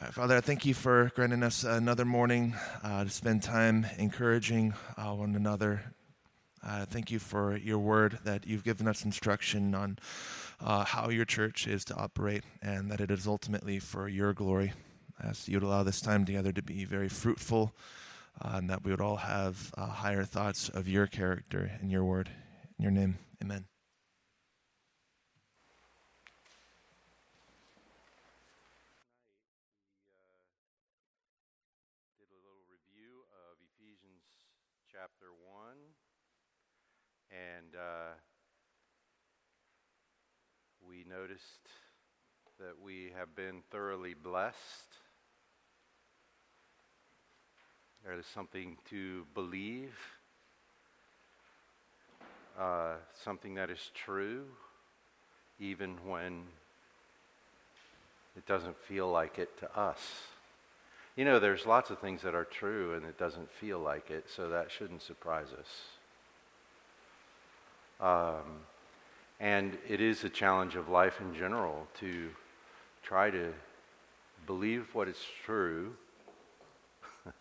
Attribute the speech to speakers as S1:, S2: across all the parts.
S1: Right, Father, I thank you for granting us another morning uh, to spend time encouraging uh, one another. Uh, thank you for your word that you've given us instruction on uh, how your church is to operate and that it is ultimately for your glory. I ask you to allow this time together to be very fruitful uh, and that we would all have uh, higher thoughts of your character and your word. In your name, amen.
S2: chapter 1. And uh, we noticed that we have been thoroughly blessed. There is something to believe, uh, something that is true, even when it doesn't feel like it to us. You know, there's lots of things that are true and it doesn't feel like it, so that shouldn't surprise us. Um, and it is a challenge of life in general to try to believe what is true.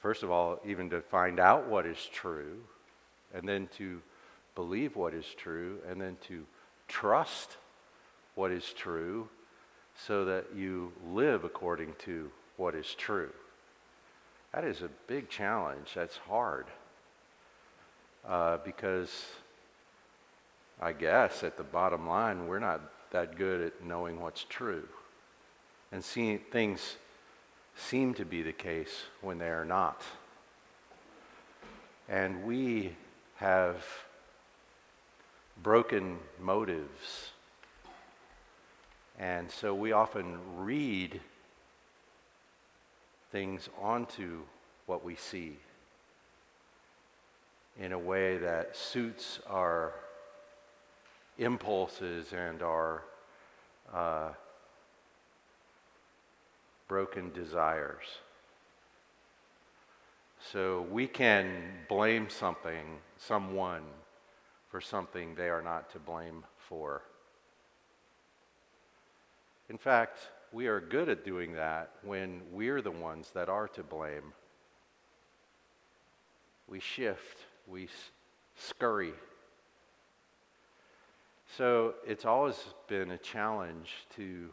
S2: First of all, even to find out what is true, and then to believe what is true, and then to trust what is true so that you live according to what is true. That is a big challenge. That's hard. Uh, because I guess at the bottom line, we're not that good at knowing what's true. And seeing things seem to be the case when they are not. And we have broken motives. And so we often read things onto what we see in a way that suits our impulses and our uh, broken desires. So we can blame something, someone, for something they are not to blame for. In fact, we are good at doing that when we're the ones that are to blame. We shift, we scurry. So it's always been a challenge to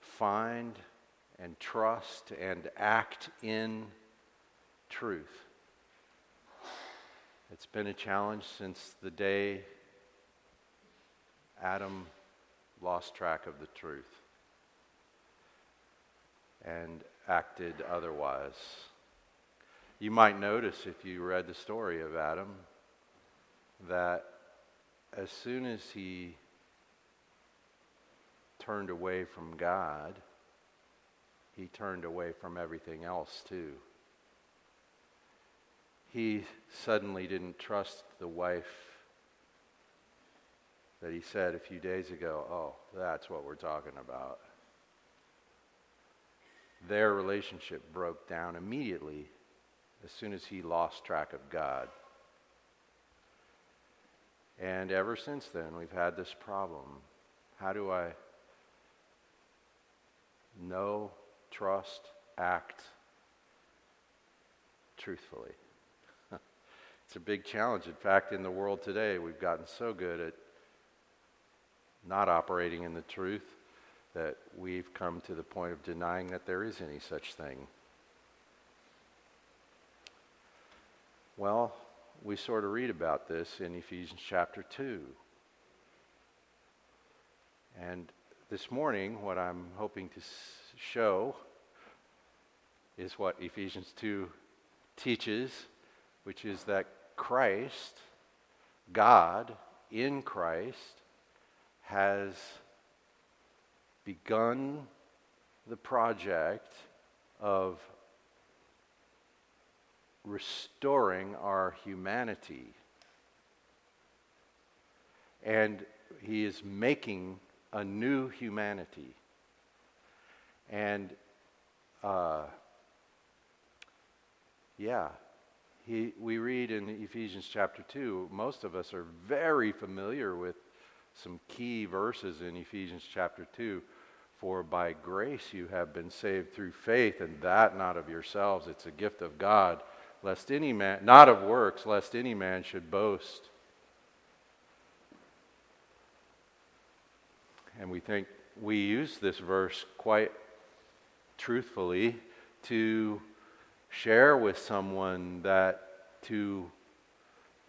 S2: find and trust and act in truth. It's been a challenge since the day Adam lost track of the truth and acted otherwise. You might notice if you read the story of Adam that as soon as he turned away from God, he turned away from everything else too. He suddenly didn't trust the wife that he said a few days ago, oh, that's what we're talking about their relationship broke down immediately as soon as he lost track of God. And ever since then, we've had this problem. How do I know, trust, act truthfully? it's a big challenge. In fact, in the world today, we've gotten so good at not operating in the truth that we've come to the point of denying that there is any such thing. Well, we sort of read about this in Ephesians chapter 2. And this morning, what I'm hoping to show is what Ephesians 2 teaches, which is that Christ, God in Christ, has begun the project of restoring our humanity. And he is making a new humanity. And uh, yeah, he, we read in Ephesians chapter 2, most of us are very familiar with some key verses in Ephesians chapter 2 For by grace you have been saved through faith, and that not of yourselves. It's a gift of God, lest any man, not of works, lest any man should boast. And we think we use this verse quite truthfully to share with someone that to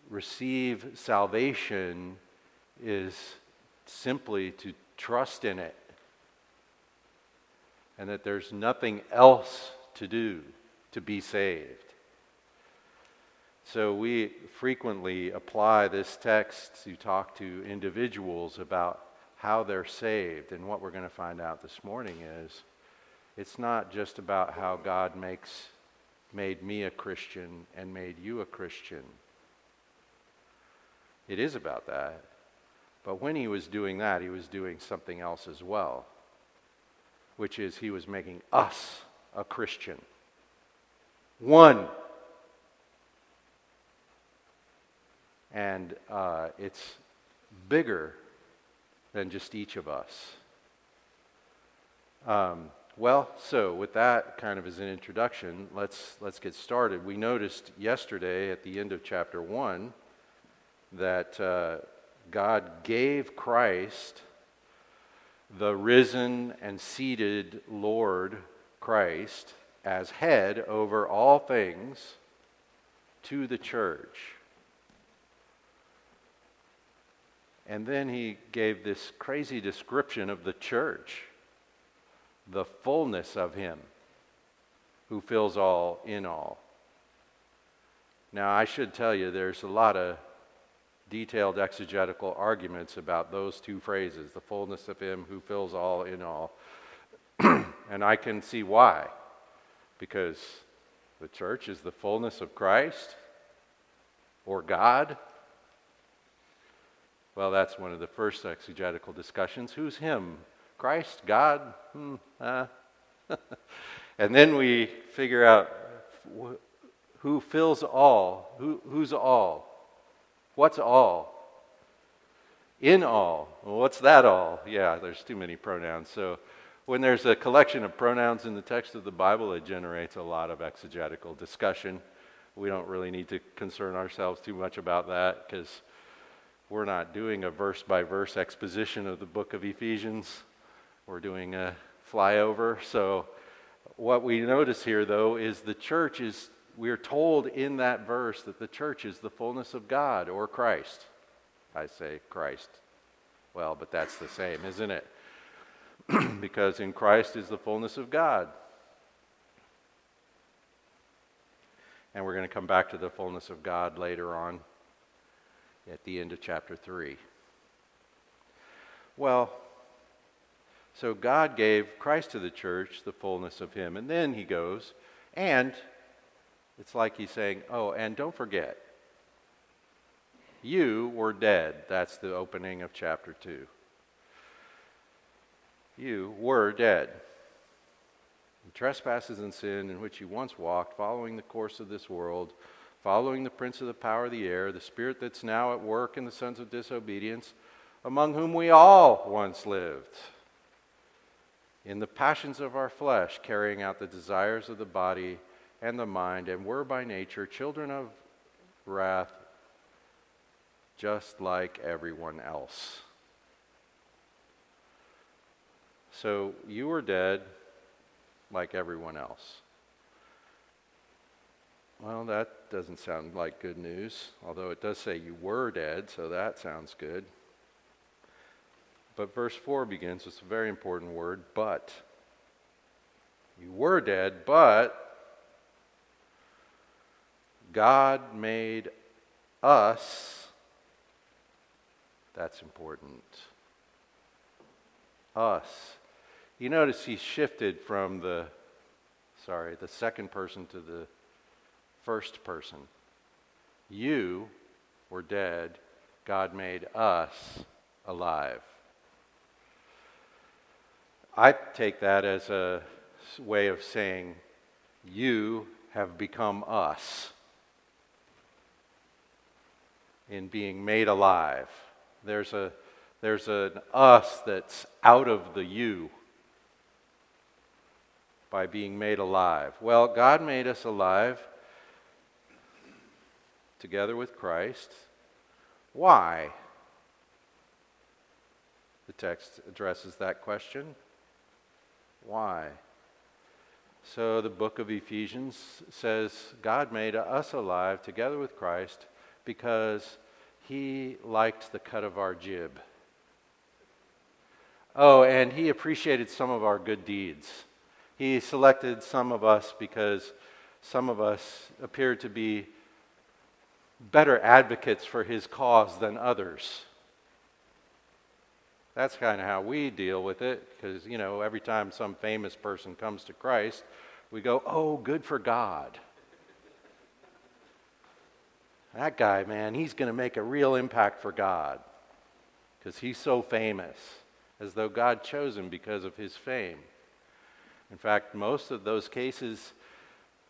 S2: receive salvation is simply to trust in it and that there's nothing else to do to be saved. So we frequently apply this text to talk to individuals about how they're saved. And what we're going to find out this morning is it's not just about how God makes made me a Christian and made you a Christian. It is about that. But when he was doing that, he was doing something else as well, which is he was making us a Christian. One. And uh, it's bigger than just each of us. Um, well, so with that kind of as an introduction, let's, let's get started. We noticed yesterday at the end of chapter 1 that uh, God gave Christ, the risen and seated Lord Christ, as head over all things to the church. And then he gave this crazy description of the church the fullness of Him who fills all in all. Now, I should tell you, there's a lot of detailed exegetical arguments about those two phrases the fullness of Him who fills all in all. and I can see why. Because the church is the fullness of Christ or God. Well, that's one of the first exegetical discussions. Who's Him? Christ, God, hmm, uh. and then we figure out who fills all, who, who's all, what's all, in all. Well, what's that all? Yeah, there's too many pronouns. So when there's a collection of pronouns in the text of the Bible, it generates a lot of exegetical discussion. We don't really need to concern ourselves too much about that because we're not doing a verse by verse exposition of the book of Ephesians. We're doing a flyover. So, what we notice here, though, is the church is, we're told in that verse that the church is the fullness of God or Christ. I say Christ. Well, but that's the same, isn't it? because in Christ is the fullness of God. And we're going to come back to the fullness of God later on at the end of chapter 3. Well, so God gave Christ to the church, the fullness of Him. And then He goes, and it's like He's saying, oh, and don't forget, you were dead. That's the opening of chapter 2. You were dead. In trespasses and sin in which you once walked, following the course of this world, following the prince of the power of the air, the spirit that's now at work in the sons of disobedience, among whom we all once lived in the passions of our flesh, carrying out the desires of the body and the mind, and were by nature children of wrath, just like everyone else. So you were dead like everyone else. Well, that doesn't sound like good news, although it does say you were dead, so that sounds good. But verse 4 begins with a very important word, but. You were dead, but God made us. That's important. Us. You notice he shifted from the, sorry, the second person to the first person. You were dead. God made us alive. I take that as a way of saying, You have become us in being made alive. There's, a, there's an us that's out of the you. by being made alive? Well, God made us alive together with Christ. Why? The text addresses that question. Why? So the book of Ephesians says God made us alive together with Christ because he liked the cut of our jib. Oh, and he appreciated some of our good deeds. He selected some of us because some of us appeared to be better advocates for his cause than others. That's kind of how we deal with it because, you know, every time some famous person comes to Christ, we go, oh, good for God. That guy, man, he's going to make a real impact for God because he's so famous, as though God chose him because of his fame. In fact, most of those cases,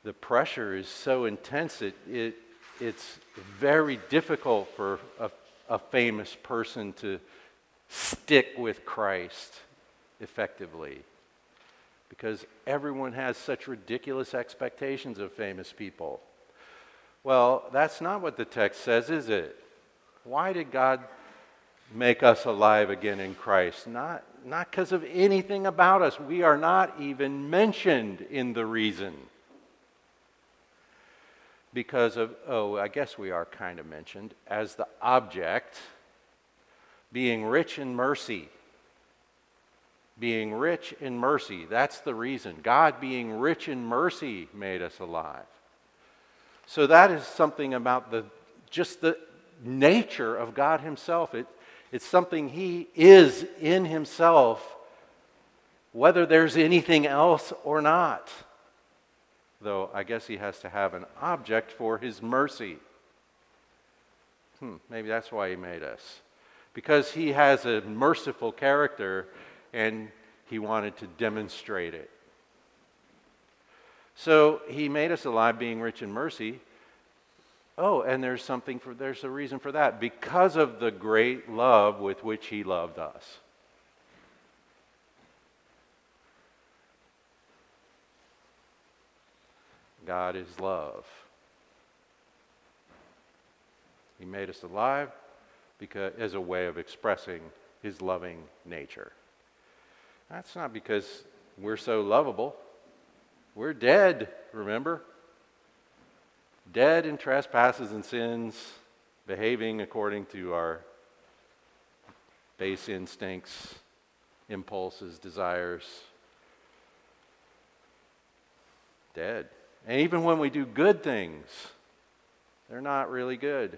S2: the pressure is so intense, it, it, it's very difficult for a, a famous person to stick with Christ effectively because everyone has such ridiculous expectations of famous people. Well, that's not what the text says, is it? Why did God make us alive again in Christ? Not not because of anything about us. We are not even mentioned in the reason. Because of, oh, I guess we are kind of mentioned as the object being rich in mercy. Being rich in mercy. That's the reason. God being rich in mercy made us alive. So that is something about the just the nature of God Himself. It, it's something He is in Himself, whether there's anything else or not. Though I guess He has to have an object for His mercy. Hmm, maybe that's why He made us because he has a merciful character and he wanted to demonstrate it. So he made us alive being rich in mercy. Oh, and there's something for there's a reason for that because of the great love with which he loved us. God is love. He made us alive because, as a way of expressing his loving nature. That's not because we're so lovable. We're dead, remember? Dead in trespasses and sins, behaving according to our base instincts, impulses, desires. Dead. And even when we do good things, they're not really good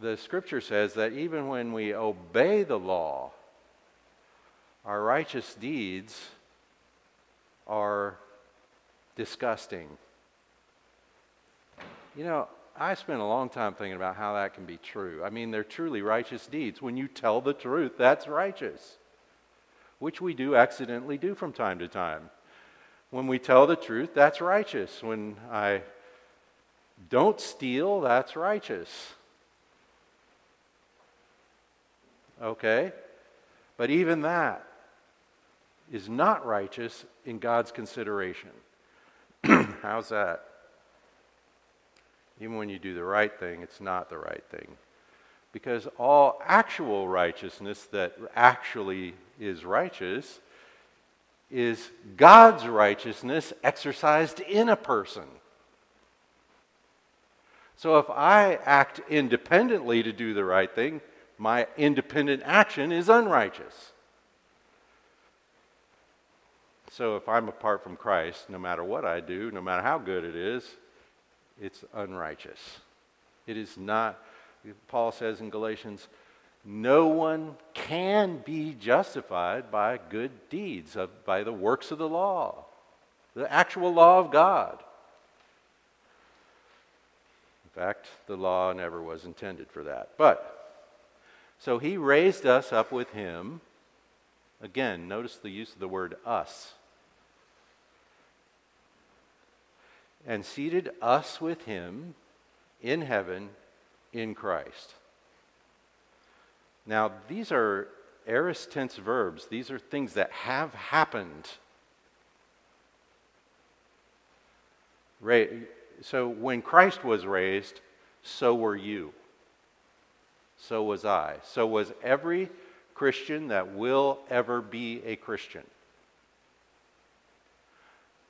S2: the scripture says that even when we obey the law, our righteous deeds are disgusting. You know, I spent a long time thinking about how that can be true. I mean, they're truly righteous deeds. When you tell the truth, that's righteous, which we do accidentally do from time to time. When we tell the truth, that's righteous. When I don't steal, that's righteous. Okay? But even that is not righteous in God's consideration. How's that? Even when you do the right thing, it's not the right thing. Because all actual righteousness that actually is righteous is God's righteousness exercised in a person. So if I act independently to do the right thing, my independent action is unrighteous. So if I'm apart from Christ, no matter what I do, no matter how good it is, it's unrighteous. It is not, Paul says in Galatians, no one can be justified by good deeds, by the works of the law, the actual law of God. In fact, the law never was intended for that. But so he raised us up with him. Again, notice the use of the word us. And seated us with him in heaven in Christ. Now, these are aorist tense verbs. These are things that have happened. So when Christ was raised, so were you. So was I. So was every Christian that will ever be a Christian.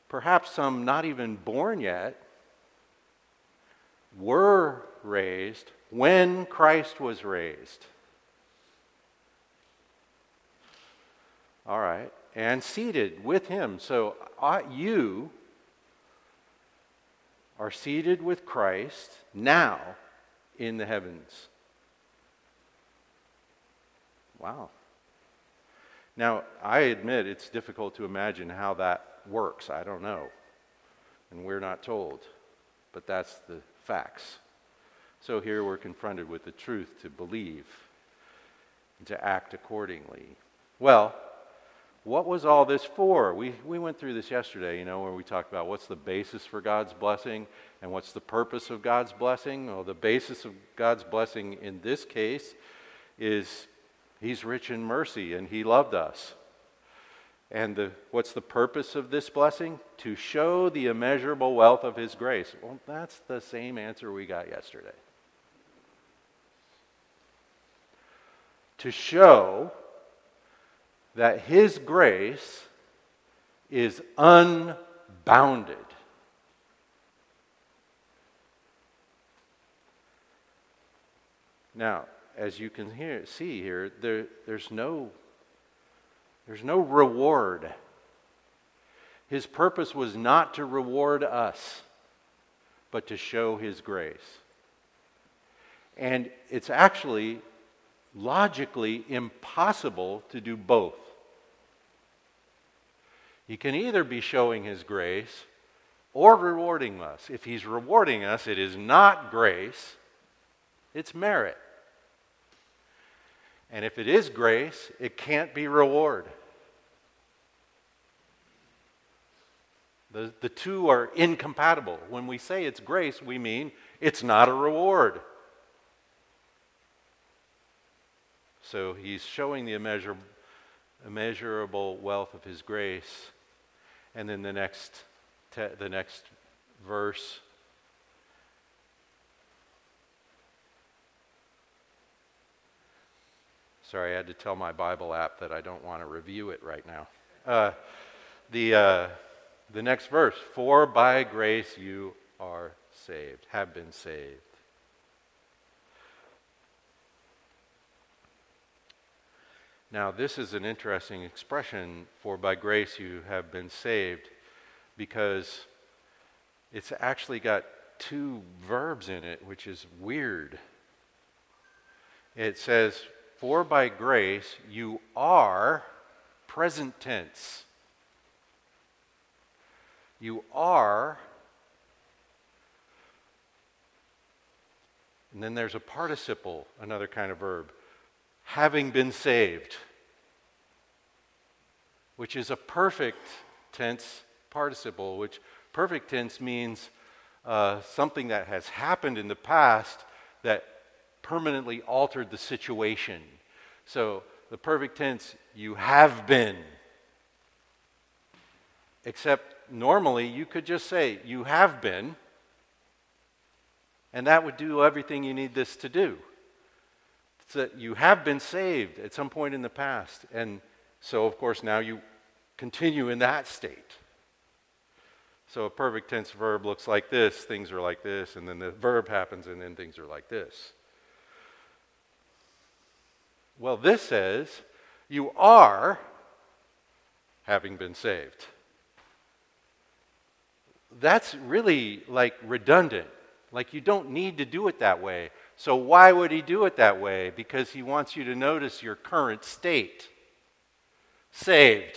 S2: Perhaps some not even born yet were raised when Christ was raised. All right. And seated with him. So uh, you are seated with Christ now in the heavens. Wow. Now, I admit it's difficult to imagine how that works. I don't know. And we're not told. But that's the facts. So here we're confronted with the truth to believe and to act accordingly. Well, what was all this for? We, we went through this yesterday, you know, where we talked about what's the basis for God's blessing and what's the purpose of God's blessing. Well, the basis of God's blessing in this case is He's rich in mercy and He loved us. And the, what's the purpose of this blessing? To show the immeasurable wealth of His grace. Well, that's the same answer we got yesterday. To show that His grace is unbounded. Now, as you can hear, see here, there, there's, no, there's no reward. His purpose was not to reward us, but to show His grace. And it's actually logically impossible to do both. He can either be showing His grace or rewarding us. If He's rewarding us, it is not grace, it's merit. And if it is grace, it can't be reward. The, the two are incompatible. When we say it's grace, we mean it's not a reward. So he's showing the immeasur- immeasurable wealth of his grace. And then the next, te- the next verse Sorry, I had to tell my Bible app that I don't want to review it right now. Uh, the, uh, the next verse For by grace you are saved, have been saved. Now, this is an interesting expression for by grace you have been saved because it's actually got two verbs in it, which is weird. It says, for by grace you are present tense. You are, and then there's a participle, another kind of verb, having been saved, which is a perfect tense participle, which perfect tense means uh, something that has happened in the past that permanently altered the situation. So, the perfect tense, you have been. Except normally you could just say, you have been, and that would do everything you need this to do. That you have been saved at some point in the past. And so, of course, now you continue in that state. So a perfect tense verb looks like this, things are like this, and then the verb happens, and then things are like this. Well, this says you are having been saved. That's really like redundant. Like you don't need to do it that way. So why would he do it that way? Because he wants you to notice your current state. Saved.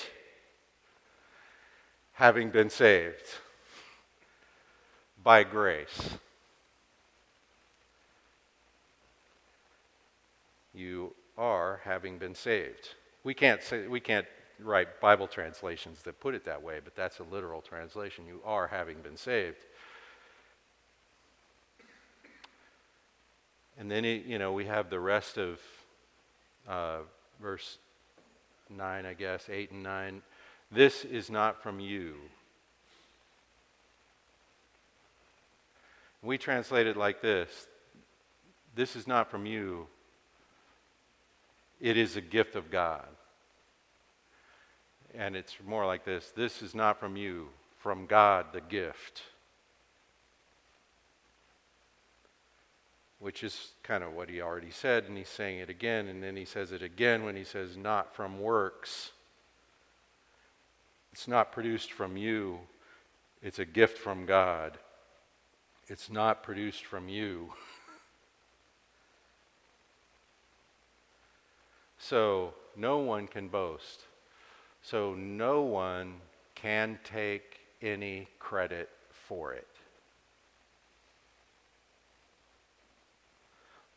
S2: Having been saved by grace. You are having been saved. We can't say, we can't write Bible translations that put it that way, but that's a literal translation. You are having been saved. And then, it, you know, we have the rest of uh, verse 9, I guess, 8 and 9. This is not from you. We translate it like this This is not from you, it is a gift of God. And it's more like this This is not from you, from God, the gift. Which is kind of what he already said, and he's saying it again, and then he says it again when he says, not from works. It's not produced from you, it's a gift from God. It's not produced from you. So no one can boast. So no one can take any credit for it.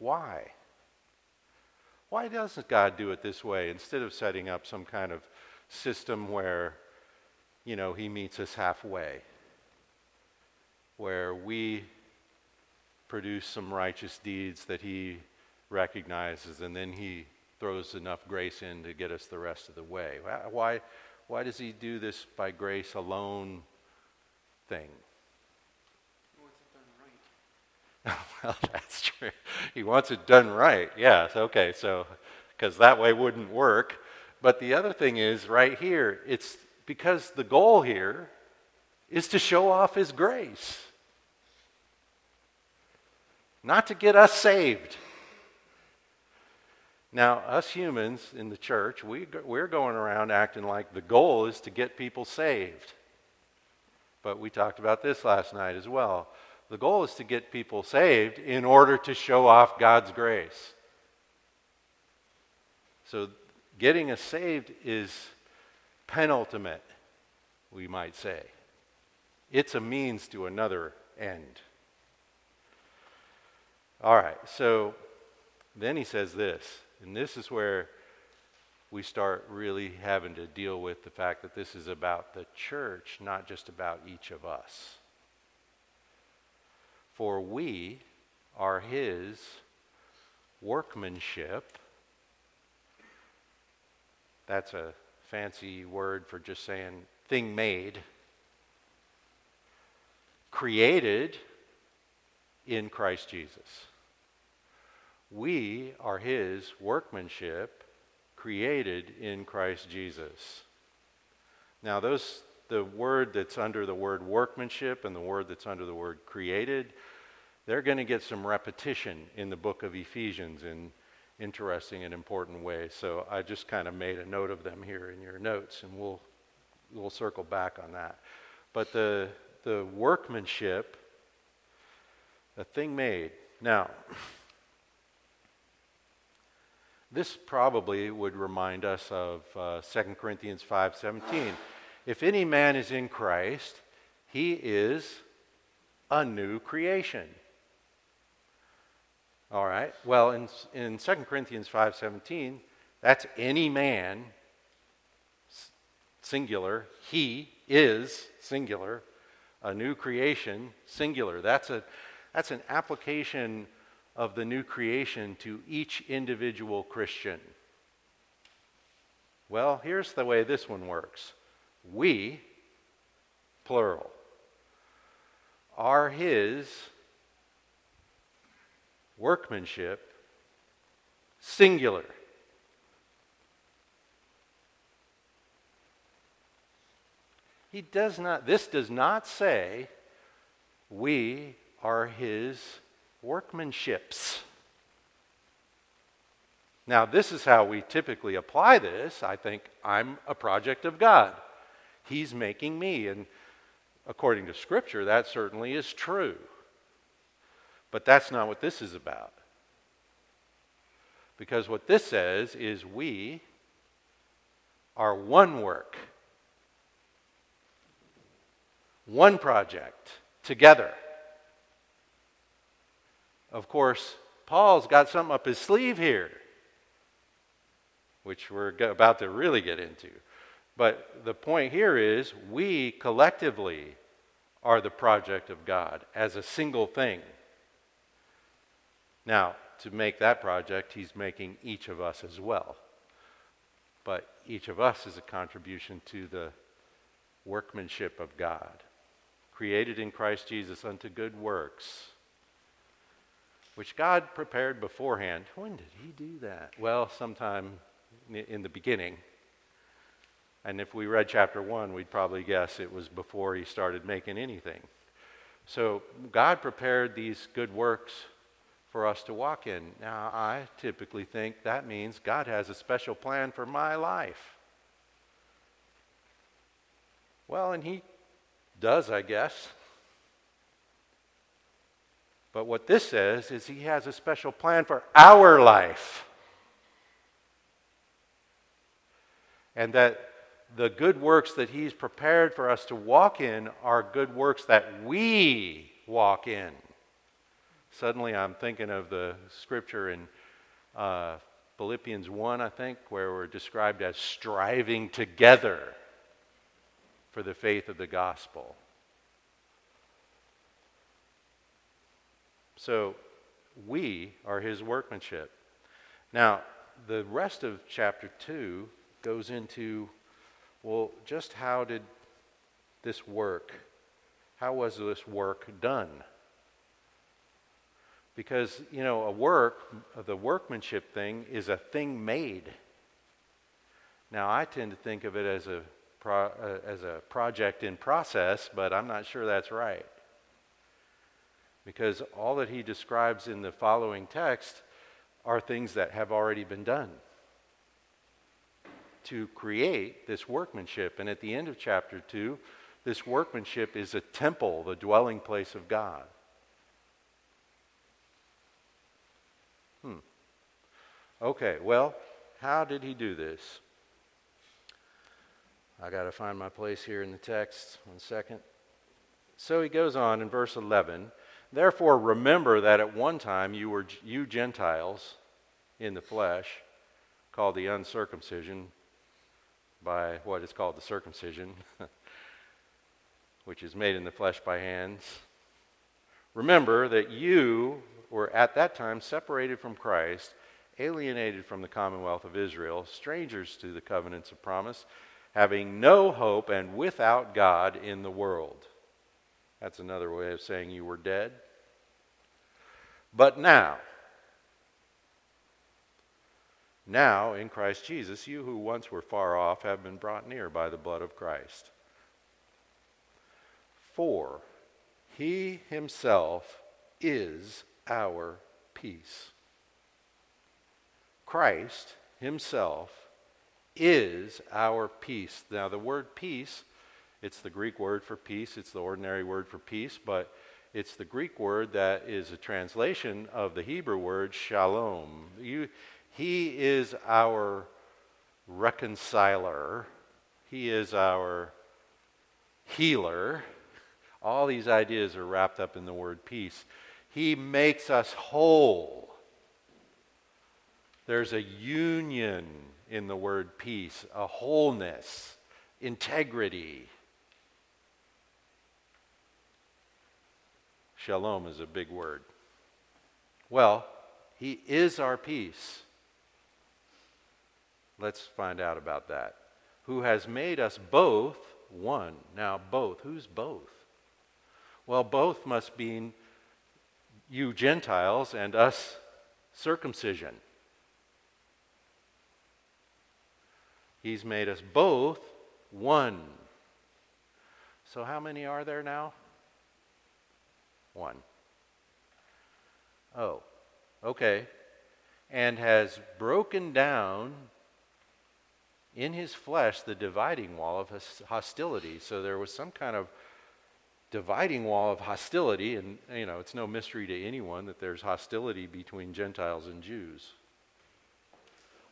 S2: Why? Why doesn't God do it this way instead of setting up some kind of system where, you know, He meets us halfway? Where we produce some righteous deeds that He recognizes and then He throws enough grace in to get us the rest of the way. Why, why does he do this by grace alone thing? well, that's true. He wants it done right. Yes, okay, so, because that way wouldn't work. But the other thing is, right here, it's because the goal here is to show off his grace, not to get us saved. Now, us humans in the church, we, we're going around acting like the goal is to get people saved. But we talked about this last night as well. The goal is to get people saved in order to show off God's grace. So, getting us saved is penultimate, we might say. It's a means to another end. All right, so then he says this and this is where we start really having to deal with the fact that this is about the church, not just about each of us. For we are his workmanship. That's a fancy word for just saying thing made. Created in Christ Jesus. We are his workmanship created in Christ Jesus. Now, those the word that's under the word workmanship and the word that's under the word created, they're going to get some repetition in the book of Ephesians in interesting and important ways. So I just kind of made a note of them here in your notes, and we'll we'll circle back on that. But the the workmanship, a thing made. Now, this probably would remind us of uh, 2 Corinthians 5:17. If any man is in Christ, he is a new creation. All right. Well, in, in 2 Corinthians 5:17, that's any man singular. He is singular, a new creation singular. That's a that's an application of the new creation to each individual Christian? Well, here's the way this one works we, plural, are his workmanship, singular. He does not, this does not say we are his workmanships. Now, this is how we typically apply this. I think I'm a project of God. He's making me. And according to Scripture, that certainly is true. But that's not what this is about. Because what this says is we are one work, one project together. Of course, Paul's got something up his sleeve here, which we're about to really get into. But the point here is we collectively are the project of God as a single thing. Now, to make that project, he's making each of us as well. but each of us is a contribution to the workmanship of God, created in Christ Jesus unto good works, which God prepared beforehand. When did He do that? Well, sometime in the beginning. And if we read chapter 1, we'd probably guess it was before He started making anything. So God prepared these good works for us to walk in. Now, I typically think that means God has a special plan for my life. Well, and He does, I guess. But what this says is He has a special plan for our life. And that the good works that He's prepared for us to walk in are good works that we walk in. Suddenly, I'm thinking of the scripture in uh, Philippians 1, I think, where we're described as striving together for the faith of the gospel. So, we are his workmanship. Now, the rest of chapter 2 goes into well, just how did this work? How was this work done? Because, you know, a work, the workmanship thing is a thing made. Now, I tend to think of it as a, pro, uh, as a project in process, but I'm not sure that's right. Because all that he describes in the following text are things that have already been done to create this workmanship. And at the end of chapter 2, this workmanship is a temple, the dwelling place of God. Hmm. Okay, well, how did he do this? I got to find my place here in the text. One second. So he goes on in verse 11. Therefore, remember that at one time you were you Gentiles in the flesh, called the uncircumcision by what is called the circumcision, which is made in the flesh by hands. Remember that you were at that time separated from Christ, alienated from the commonwealth of Israel, strangers to the covenants of promise, having no hope and without God in the world. That's another way of saying you were dead. But now, now in Christ Jesus, you who once were far off have been brought near by the blood of Christ. For he himself is our peace. Christ himself is our peace. Now, the word peace, it's the Greek word for peace, it's the ordinary word for peace, but it's the Greek word that is a translation of the Hebrew word shalom. You, he is our reconciler, He is our healer. All these ideas are wrapped up in the word peace. He makes us whole. There's a union in the word peace, a wholeness, integrity. Shalom is a big word. Well, He is our peace. Let's find out about that. Who has made us both one. Now, both. Who's both? Well, both must mean you Gentiles and us circumcision. He's made us both one. So, how many are there now? One. Oh, okay. And has broken down in his flesh the dividing wall of hostility. So there was some kind of dividing wall of hostility, and you know, it's no mystery to anyone that there's hostility between Gentiles and Jews.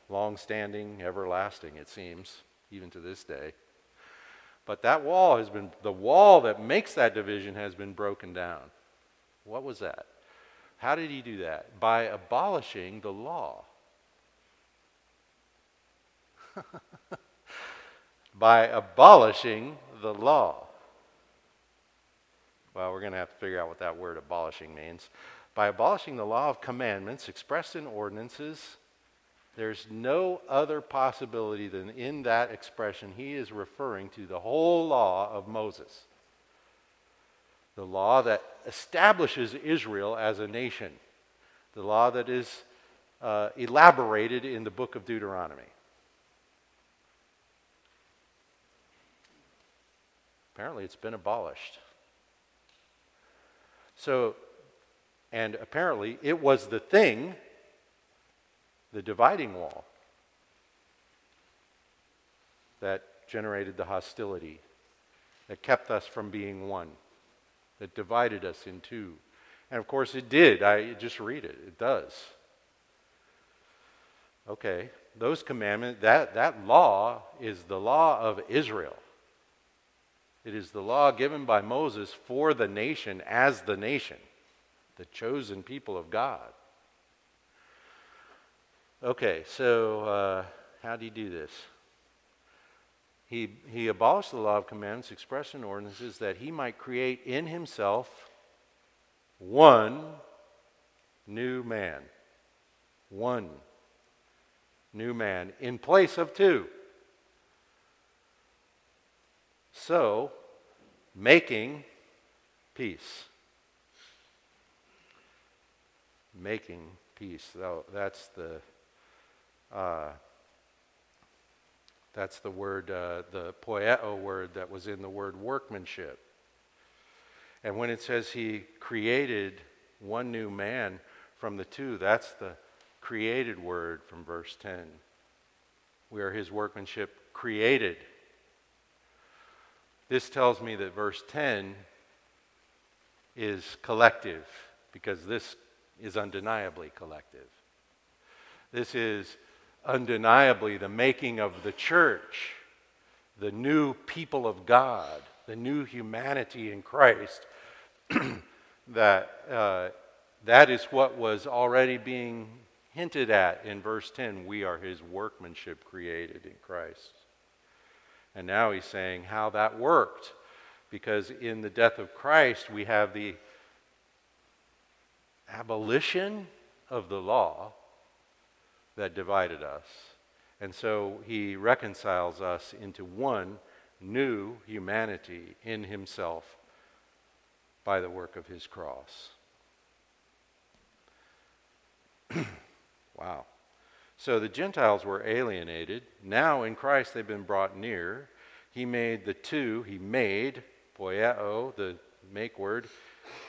S2: Long standing, everlasting, it seems, even to this day. But that wall has been, the wall that makes that division has been broken down. What was that? How did he do that? By abolishing the law. by abolishing the law. Well, we're going to have to figure out what that word abolishing means. By abolishing the law of commandments expressed in ordinances There's no other possibility than in that expression, he is referring to the whole law of Moses. The law that establishes Israel as a nation. The law that is uh, elaborated in the book of Deuteronomy. Apparently, it's been abolished. So, and apparently, it was the thing, the dividing wall, that generated the hostility, that kept us from being one, that divided us in two. And of course, it did. I just read it, it does. Okay, those commandments, that, that law is the law of Israel. It is the law given by Moses for the nation as the nation, the chosen people of God. Okay, so uh, how do you do this? He, he abolished the law of commandments expressed in ordinances that he might create in himself one new man. One new man in place of two. So, making peace. Making peace. That's the uh, that's the word, uh, the poieo word that was in the word workmanship. And when it says he created one new man from the two, that's the created word from verse 10. We are his workmanship created this tells me that verse 10 is collective because this is undeniably collective. This is undeniably the making of the church, the new people of God, the new humanity in Christ. that uh, that is what was already being hinted at in verse 10. We are his workmanship created in Christ. And now he's saying how that worked. Because in the death of Christ, we have the abolition of the law that divided us. And so he reconciles us into one new humanity in himself by the work of his cross. wow. So the Gentiles were alienated. Now in Christ they've been brought near. He made the two, he made, poieo, the make word,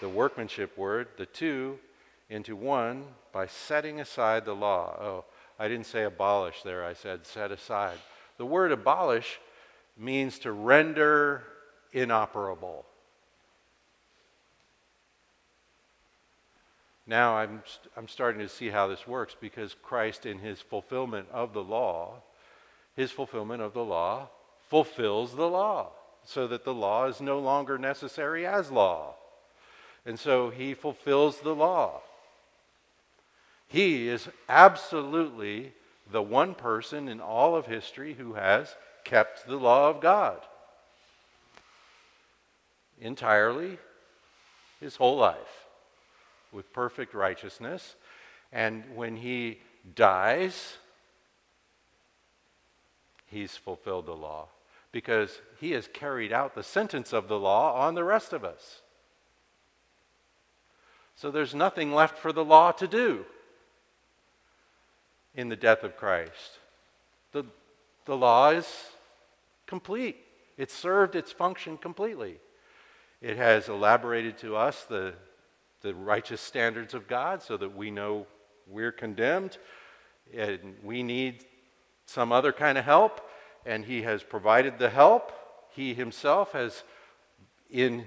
S2: the workmanship word, the two into one by setting aside the law. Oh, I didn't say abolish there, I said set aside. The word abolish means to render inoperable. Now I'm, I'm starting to see how this works because Christ, in his fulfillment of the law, his fulfillment of the law fulfills the law so that the law is no longer necessary as law. And so he fulfills the law. He is absolutely the one person in all of history who has kept the law of God entirely his whole life with perfect righteousness. And when he dies, he's fulfilled the law because he has carried out the sentence of the law on the rest of us. So there's nothing left for the law to do in the death of Christ. The, the law is complete, it served its function completely. It has elaborated to us the the righteous standards of God so that we know we're condemned and we need some other kind of help, and He has provided the help. He Himself has, in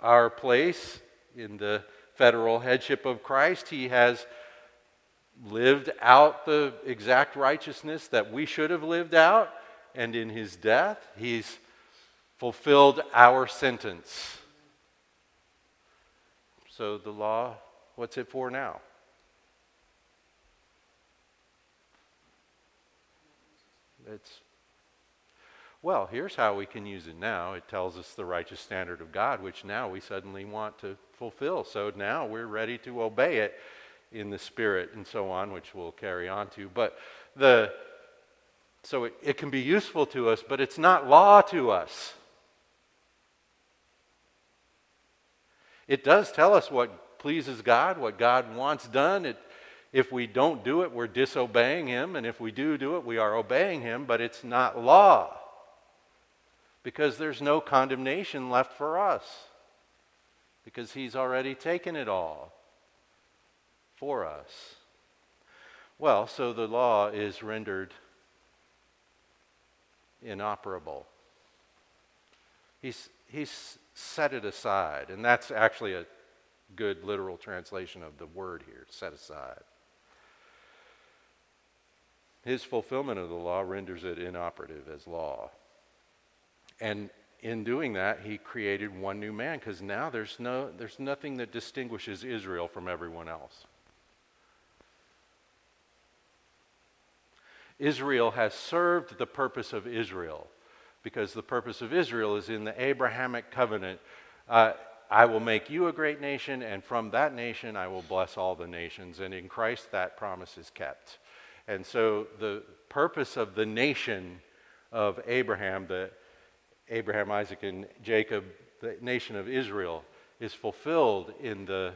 S2: our place, in the federal headship of Christ, He has lived out the exact righteousness that we should have lived out, and in His death, He's fulfilled our sentence. So the law, what's it for now? It's well, here's how we can use it now. It tells us the righteous standard of God, which now we suddenly want to fulfill. So now we're ready to obey it in the Spirit and so on, which we'll carry on to. But the so it, it can be useful to us, but it's not law to us. It does tell us what pleases God, what God wants done. It, if we don't do it, we're disobeying Him, and if we do do it, we are obeying Him, but it's not law because there's no condemnation left for us because He's already taken it all for us. Well, so the law is rendered inoperable. He's, he's set it aside, and that's actually a good literal translation of the word here set aside. His fulfillment of the law renders it inoperative as law. And in doing that, he created one new man because now there's, no, there's nothing that distinguishes Israel from everyone else. Israel has served the purpose of Israel because the purpose of Israel is in the Abrahamic covenant. Uh, I will make you a great nation, and from that nation I will bless all the nations. And in Christ, that promise is kept. And so the purpose of the nation of Abraham, the Abraham, Isaac, and Jacob, the nation of Israel, is fulfilled in the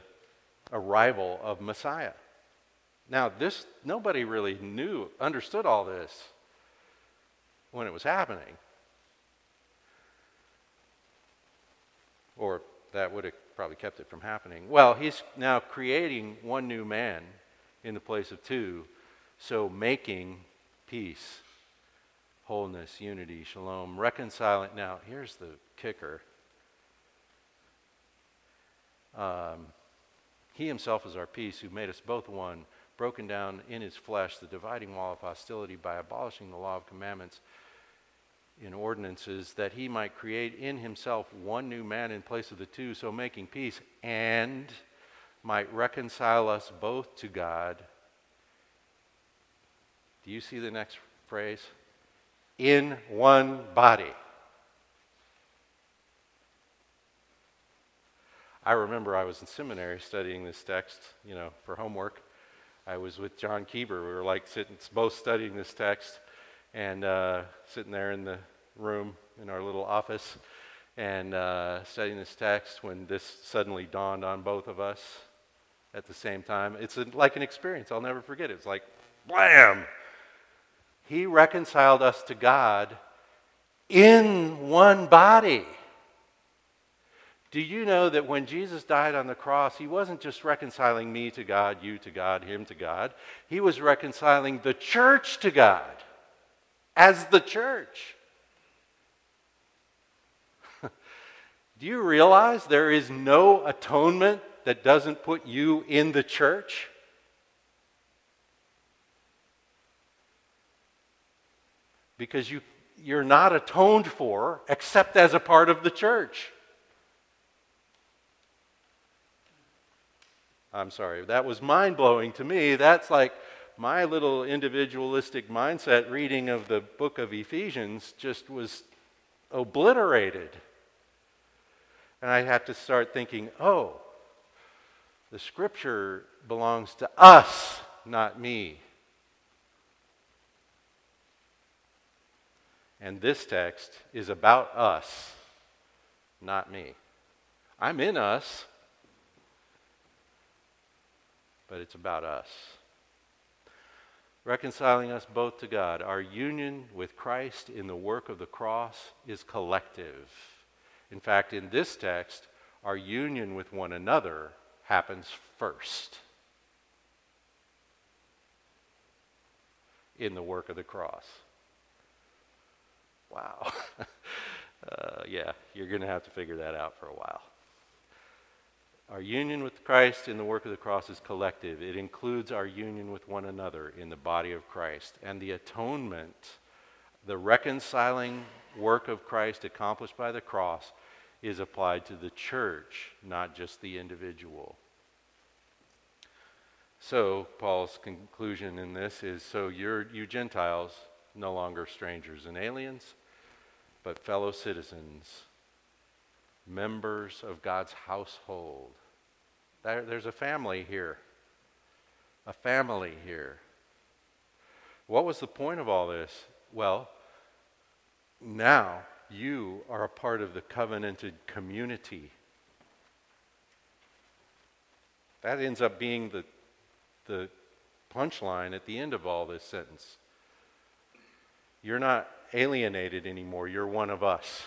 S2: arrival of Messiah. Now, this nobody really knew, understood all this when it was happening. Or that would have probably kept it from happening. Well, he's now creating one new man in the place of two, so making peace, wholeness, unity, shalom, reconciling. Now, here's the kicker. Um, he himself is our peace, who made us both one broken down in his flesh the dividing wall of hostility by abolishing the law of commandments in ordinances, that he might create in himself one new man in place of the two, so making peace, and might reconcile us both to God. Do you see the next phrase? In one body. I remember I was in seminary studying this text, you know, for homework. I was with John Keeber. We were like sitting, both studying this text and uh, sitting there in the room in our little office and uh, studying this text when this suddenly dawned on both of us at the same time. It's a, like an experience. I'll never forget it. It's like, blam! He reconciled us to God in one body. Do you know that when Jesus died on the cross, he wasn't just reconciling me to God, you to God, him to God. He was reconciling the church to God as the church. Do you realize there is no atonement that doesn't put you in the church? Because you, you're not atoned for except as a part of the church. I'm sorry, that was mind blowing to me. That's like my little individualistic mindset reading of the book of Ephesians just was obliterated. And I had to start thinking, oh, the scripture belongs to us, not me. And this text is about us, not me. I'm in us, but it's about us. Reconciling us both to God. Our union with Christ in the work of the cross is collective. In fact, in this text, our union with one another happens first in the work of the cross. Wow. uh, yeah, you're going to have to figure that out for a while. Our union with Christ in the work of the cross is collective. It includes our union with one another in the body of Christ. And the atonement, the reconciling work of Christ accomplished by the cross, is applied to the church, not just the individual. So, Paul's conclusion in this is so you're, you Gentiles, no longer strangers and aliens, but fellow citizens members of God's household. There, there's a family here. A family here. What was the point of all this? Well, now you are a part of the covenanted community. That ends up being the, the punchline at the end of all this sentence. You're not alienated anymore, you're one of us.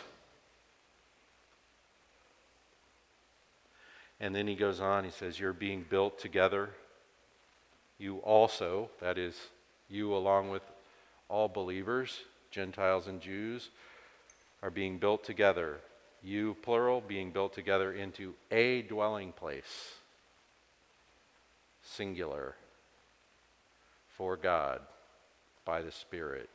S2: And then he goes on, he says, You're being built together. You also, that is, you along with all believers, Gentiles and Jews, are being built together. You, plural, being built together into a dwelling place, singular, for God by the Spirit.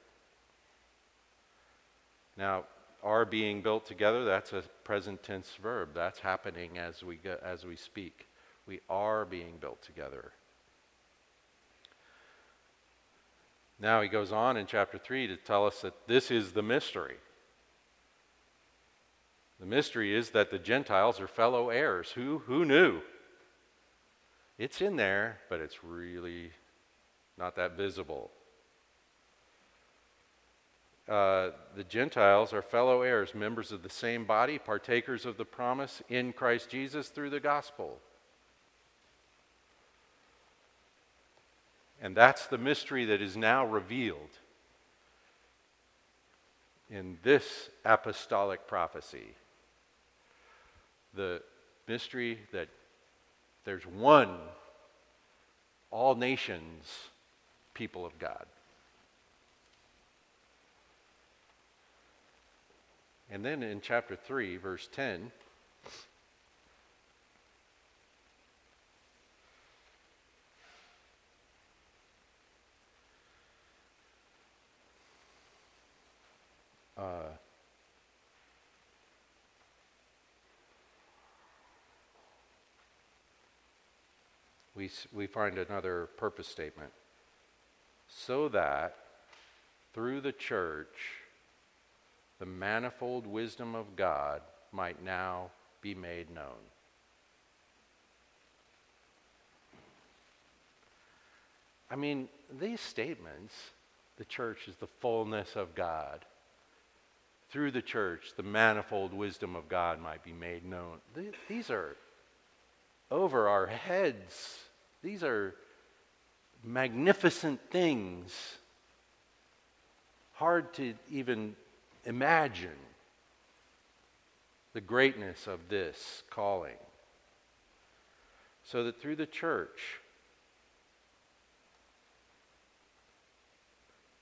S2: Now, are being built together, that's a present tense verb. That's happening as we, go, as we speak. We are being built together. Now he goes on in chapter 3 to tell us that this is the mystery. The mystery is that the Gentiles are fellow heirs. Who, who knew? It's in there, but it's really not that visible. Uh, the Gentiles are fellow heirs, members of the same body, partakers of the promise in Christ Jesus through the gospel. And that's the mystery that is now revealed in this apostolic prophecy. The mystery that there's one, all nations, people of God. And then in chapter 3, verse 10, uh, we, we find another purpose statement. So that through the church, the manifold wisdom of God might now be made known. I mean, these statements, the church is the fullness of God. Through the church, the manifold wisdom of God might be made known. These are over our heads. These are magnificent things. Hard to even imagine the greatness of this calling. So that through the church,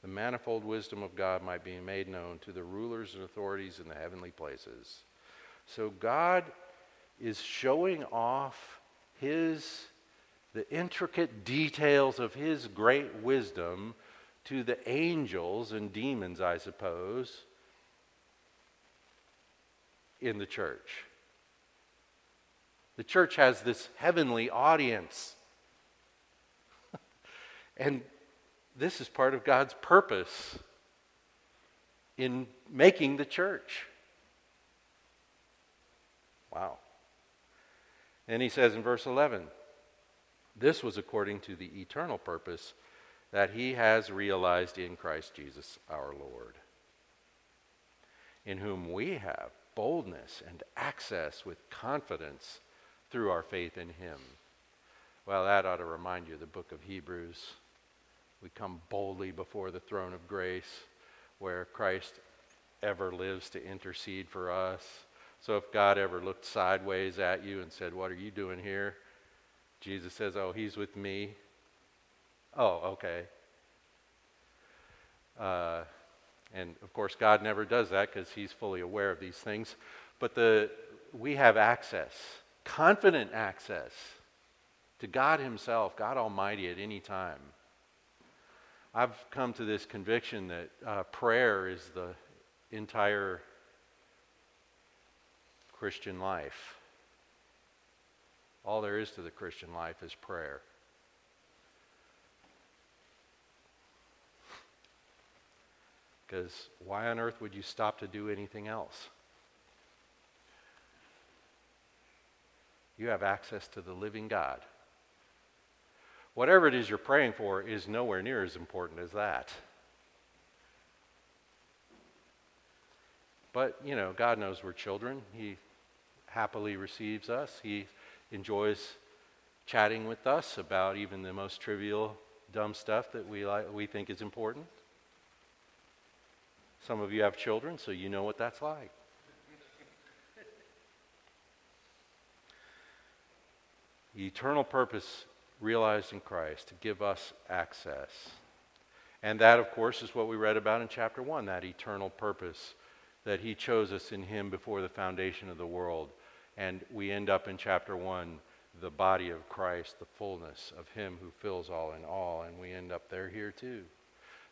S2: the manifold wisdom of God might be made known to the rulers and authorities in the heavenly places. So God is showing off his the intricate details of his great wisdom to the angels and demons, I suppose, in the church. The church has this heavenly audience. and this is part of God's purpose in making the church. Wow. And he says in verse 11, this was according to the eternal purpose that he has realized in Christ Jesus our Lord, in whom we have boldness and access with confidence through our faith in Him. Well, that ought to remind you of the book of Hebrews. We come boldly before the throne of grace where Christ ever lives to intercede for us. So if God ever looked sideways at you and said, What are you doing here? Jesus says, Oh, He's with me. Oh, okay. Uh, and of course, God never does that because He's fully aware of these things. But the, we have access, confident access to God Himself, God Almighty, at any time. I've come to this conviction that uh, prayer is the entire Christian life. All there is to the Christian life is prayer. Because why on earth would you stop to do anything else? You have access to the living God. whatever it is you're praying for is nowhere near as important as that. But, you know, God knows we're children. He happily receives us. He enjoys chatting with us about even the most trivial, dumb stuff that we, like, we think is important. Some of you have children, so you know what that's like. the eternal purpose realized in Christ to give us access. And that, of course, is what we read about in chapter 1 that eternal purpose that He chose us in Him before the foundation of the world. And we end up in chapter 1, the body of Christ, the fullness of Him who fills all in all. And we end up there here too.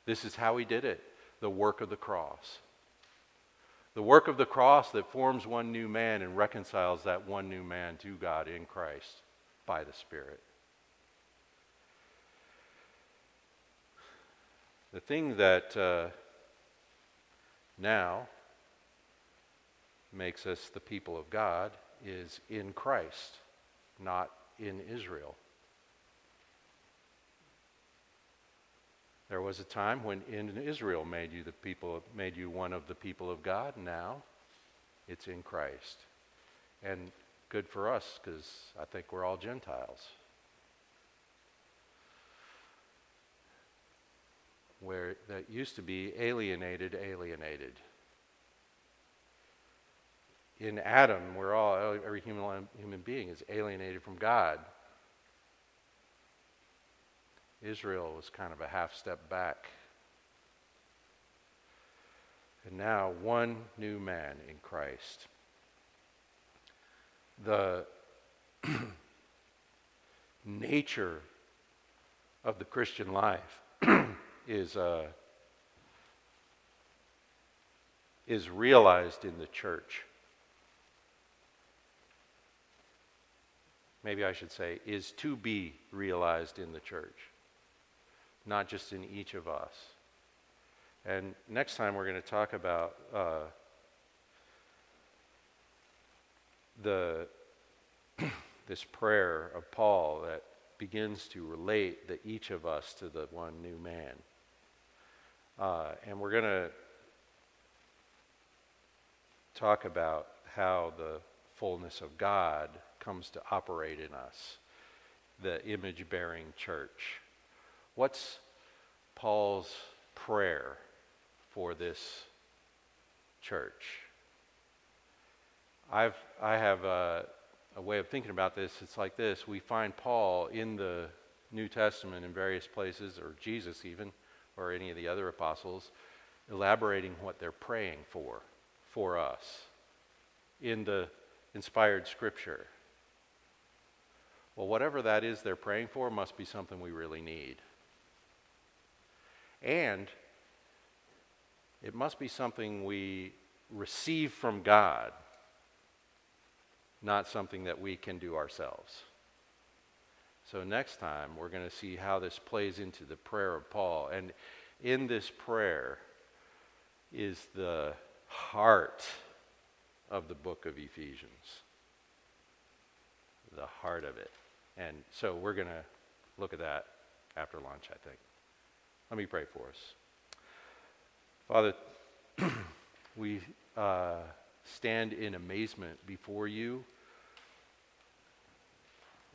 S2: This is how He did it the work of the cross. The work of the cross that forms one new man and reconciles that one new man to God in Christ by the Spirit. The thing that uh, now makes us the people of God is in Christ, not in Israel. There was a time when in Israel made you the people made you one of the people of God. Now it's in Christ. And good for us because I think we're all Gentiles. Where that used to be alienated, alienated. In Adam, we're all, every human, human being is alienated from God. Israel was kind of a half step back. And now, one new man in Christ. The nature of the Christian life is, uh, is realized in the church. Maybe I should say, is to be realized in the church not just in each of us. And next time we're going to talk about uh, the this prayer of Paul that begins to relate the each of us to the one new man. Uh, and we're going to talk about how the fullness of God comes to operate in us, the image bearing church. What's Paul's prayer for this church? I've, I have a, a way of thinking about this. It's like this we find Paul in the New Testament in various places, or Jesus even, or any of the other apostles, elaborating what they're praying for, for us, in the inspired scripture. Well, whatever that is they're praying for must be something we really need. And it must be something we receive from God, not something that we can do ourselves. So, next time, we're going to see how this plays into the prayer of Paul. And in this prayer is the heart of the book of Ephesians. The heart of it. And so, we're going to look at that after lunch, I think. Let me pray for us. Father, we uh, stand in amazement before you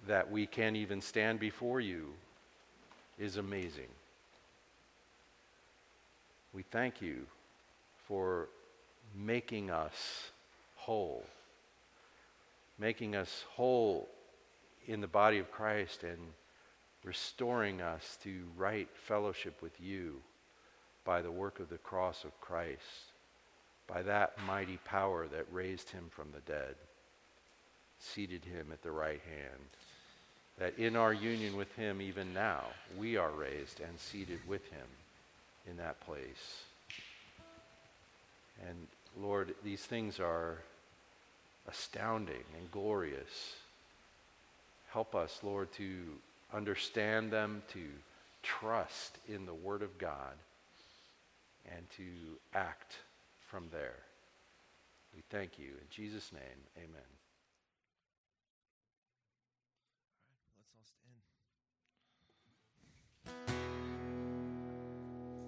S2: that we can even stand before you is amazing. We thank you for making us whole, making us whole in the body of Christ and restoring us to right fellowship with you by the work of the cross of Christ, by that mighty power that raised him from the dead, seated him at the right hand. That in our union with him, even now, we are raised and seated with him in that place. And Lord, these things are astounding and glorious. Help us, Lord, to understand them, to trust in the Word of God, and to act from there. We thank you. In Jesus' name, amen. All right, let's all stand.